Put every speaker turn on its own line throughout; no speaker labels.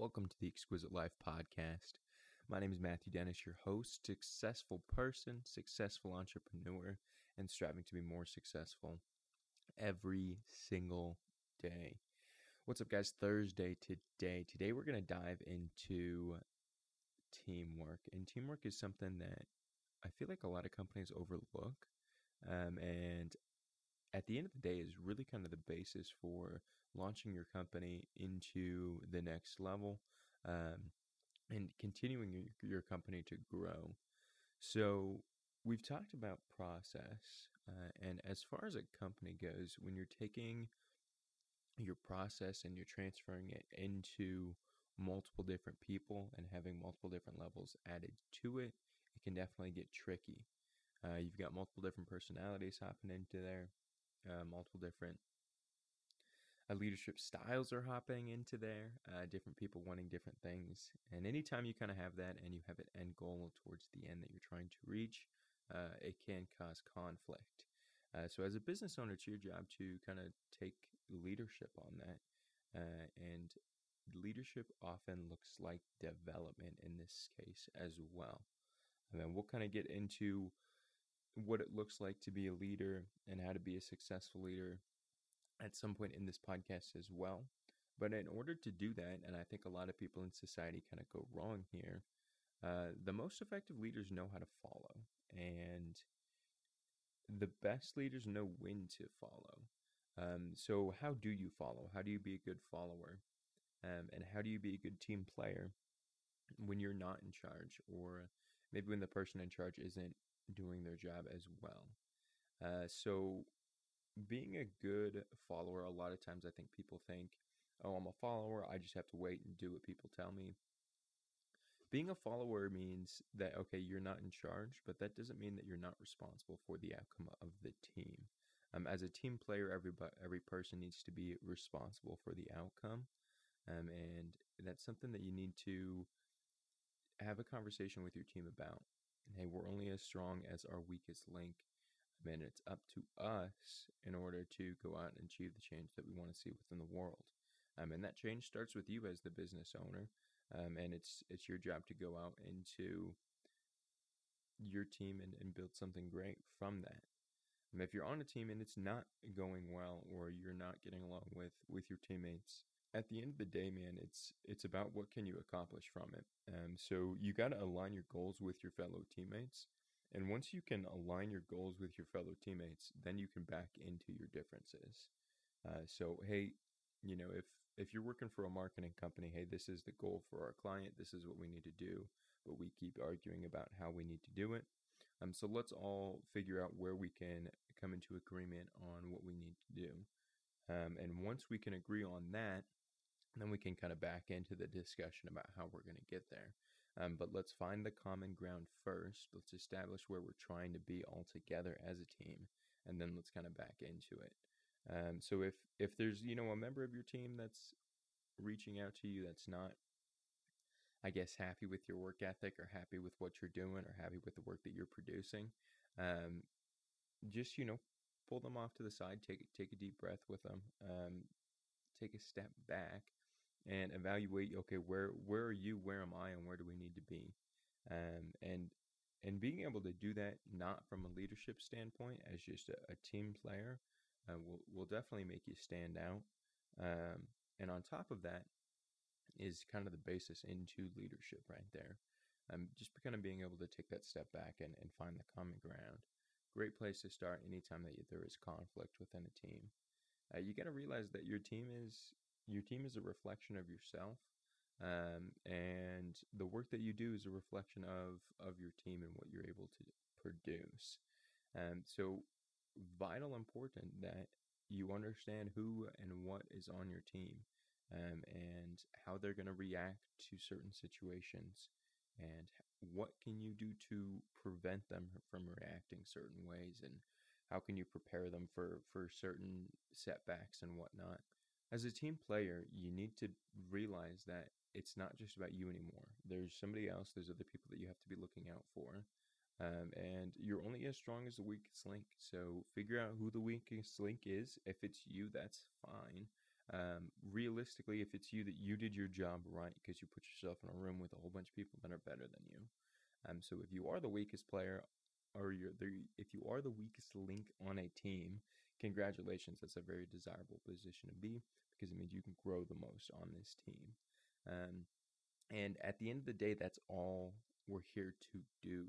Welcome to the Exquisite Life Podcast. My name is Matthew Dennis, your host, successful person, successful entrepreneur, and striving to be more successful every single day. What's up, guys? Thursday today. Today, we're going to dive into teamwork. And teamwork is something that I feel like a lot of companies overlook. Um, and at the end of the day, is really kind of the basis for launching your company into the next level um, and continuing your, your company to grow. So, we've talked about process. Uh, and as far as a company goes, when you're taking your process and you're transferring it into multiple different people and having multiple different levels added to it, it can definitely get tricky. Uh, you've got multiple different personalities hopping into there, uh, multiple different uh, leadership styles are hopping into there, uh, different people wanting different things. And anytime you kind of have that and you have an end goal towards the end that you're trying to reach, uh, it can cause conflict. Uh, so, as a business owner, it's your job to kind of take leadership on that. Uh, and leadership often looks like development in this case as well. And then we'll kind of get into what it looks like to be a leader and how to be a successful leader at some point in this podcast as well. But in order to do that, and I think a lot of people in society kind of go wrong here, uh, the most effective leaders know how to follow. And the best leaders know when to follow. Um, so, how do you follow? How do you be a good follower? Um, and how do you be a good team player when you're not in charge, or maybe when the person in charge isn't doing their job as well? Uh, so, being a good follower, a lot of times I think people think, oh, I'm a follower. I just have to wait and do what people tell me. Being a follower means that, okay, you're not in charge, but that doesn't mean that you're not responsible for the outcome of the team. Um, as a team player, every, every person needs to be responsible for the outcome. Um, and that's something that you need to have a conversation with your team about. Hey, we're only as strong as our weakest link and it's up to us in order to go out and achieve the change that we want to see within the world. Um, and that change starts with you as the business owner, um, and it's it's your job to go out into your team and, and build something great from that. Um, if you're on a team and it's not going well, or you're not getting along with with your teammates, at the end of the day, man, it's it's about what can you accomplish from it. Um, so you got to align your goals with your fellow teammates. And once you can align your goals with your fellow teammates, then you can back into your differences. Uh, so, hey, you know, if if you're working for a marketing company, hey, this is the goal for our client. This is what we need to do, but we keep arguing about how we need to do it. Um, so let's all figure out where we can come into agreement on what we need to do. Um, and once we can agree on that, then we can kind of back into the discussion about how we're going to get there. Um, but let's find the common ground first. Let's establish where we're trying to be all together as a team, and then let's kind of back into it. Um, so if if there's you know a member of your team that's reaching out to you that's not, I guess, happy with your work ethic or happy with what you're doing or happy with the work that you're producing, um, just you know pull them off to the side, take take a deep breath with them, um, take a step back, and evaluate okay where where are you? Where am i and where do we need to be? Um, and and being able to do that not from a leadership standpoint as just a, a team player uh, will will definitely make you stand out um, and on top of that is kind of the basis into leadership right there. Um, just kind of being able to take that step back and, and find the common ground. Great place to start anytime that there is conflict within a team. Uh, you got to realize that your team is your team is a reflection of yourself um, and the work that you do is a reflection of of your team and what you're able to produce. Um, so vital important that you understand who and what is on your team um, and how they're going to react to certain situations and what can you do to prevent them from reacting certain ways and how can you prepare them for for certain setbacks and whatnot as a team player, you need to realize that it's not just about you anymore. There's somebody else, there's other people that you have to be looking out for. Um, and you're only as strong as the weakest link. So figure out who the weakest link is. If it's you, that's fine. Um, realistically, if it's you that you did your job right because you put yourself in a room with a whole bunch of people that are better than you. Um, so if you are the weakest player, or you're the if you are the weakest link on a team, congratulations. That's a very desirable position to be because it means you can grow the most on this team. Um, and at the end of the day, that's all we're here to do.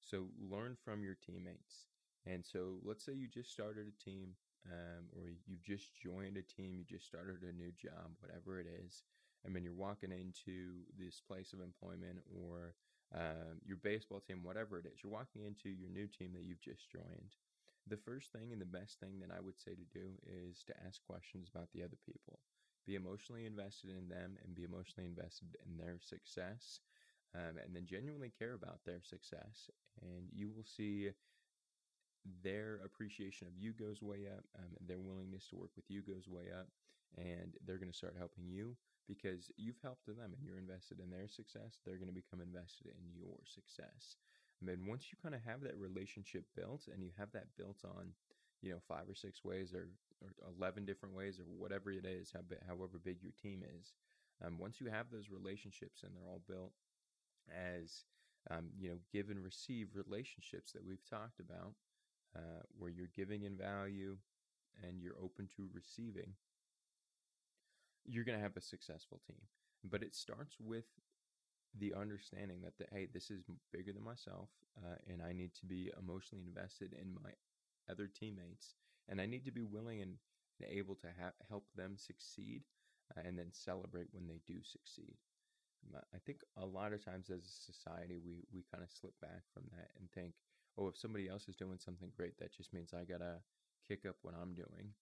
So learn from your teammates. And so let's say you just started a team, um, or you just joined a team, you just started a new job, whatever it is. and then you're walking into this place of employment or um, your baseball team, whatever it is. You're walking into your new team that you've just joined. The first thing and the best thing that I would say to do is to ask questions about the other people. Be emotionally invested in them and be emotionally invested in their success. Um, and then genuinely care about their success. And you will see their appreciation of you goes way up, um, their willingness to work with you goes way up, and they're going to start helping you because you've helped them and you're invested in their success. They're going to become invested in your success. And then once you kind of have that relationship built and you have that built on, you know, five or six ways or, or 11 different ways or whatever it is, however big your team is, um, once you have those relationships and they're all built as, um, you know, give and receive relationships that we've talked about, uh, where you're giving in value and you're open to receiving, you're going to have a successful team. But it starts with the understanding that the, hey, this is bigger than myself, uh, and I need to be emotionally invested in my other teammates, and I need to be willing and, and able to ha- help them succeed, uh, and then celebrate when they do succeed. I think a lot of times as a society, we we kind of slip back from that and think, oh, if somebody else is doing something great, that just means I gotta kick up what I'm doing.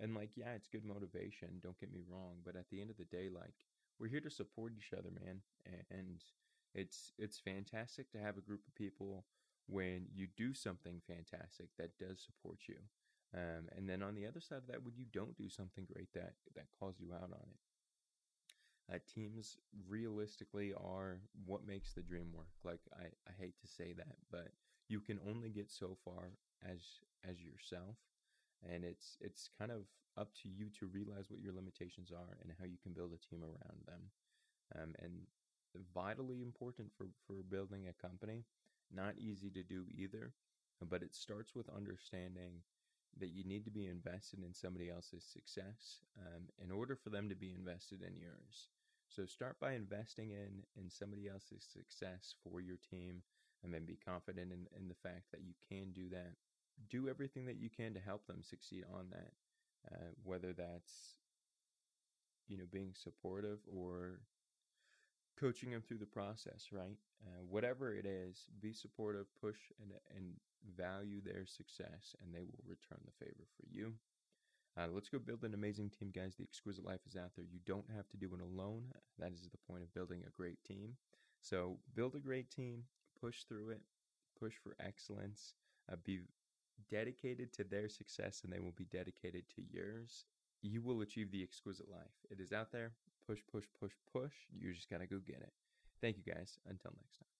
And like, yeah, it's good motivation. Don't get me wrong, but at the end of the day, like, we're here to support each other, man. And it's it's fantastic to have a group of people when you do something fantastic that does support you. Um, and then on the other side of that, when you don't do something great that that calls you out on it. Uh, teams realistically are what makes the dream work. Like I, I hate to say that, but you can only get so far as as yourself and it's it's kind of up to you to realize what your limitations are and how you can build a team around them. Um, and vitally important for for building a company not easy to do either but it starts with understanding that you need to be invested in somebody else's success um, in order for them to be invested in yours. So start by investing in in somebody else's success for your team and then be confident in, in the fact that you can do that do everything that you can to help them succeed on that. Uh, whether that's you know being supportive or coaching them through the process, right? Uh, whatever it is, be supportive, push and and value their success, and they will return the favor for you. Uh, let's go build an amazing team, guys. The exquisite life is out there. You don't have to do it alone. That is the point of building a great team. So build a great team, push through it, push for excellence, uh, be dedicated to their success and they will be dedicated to yours, you will achieve the exquisite life. It is out there. Push, push, push, push. You just got to go get it. Thank you guys. Until next time.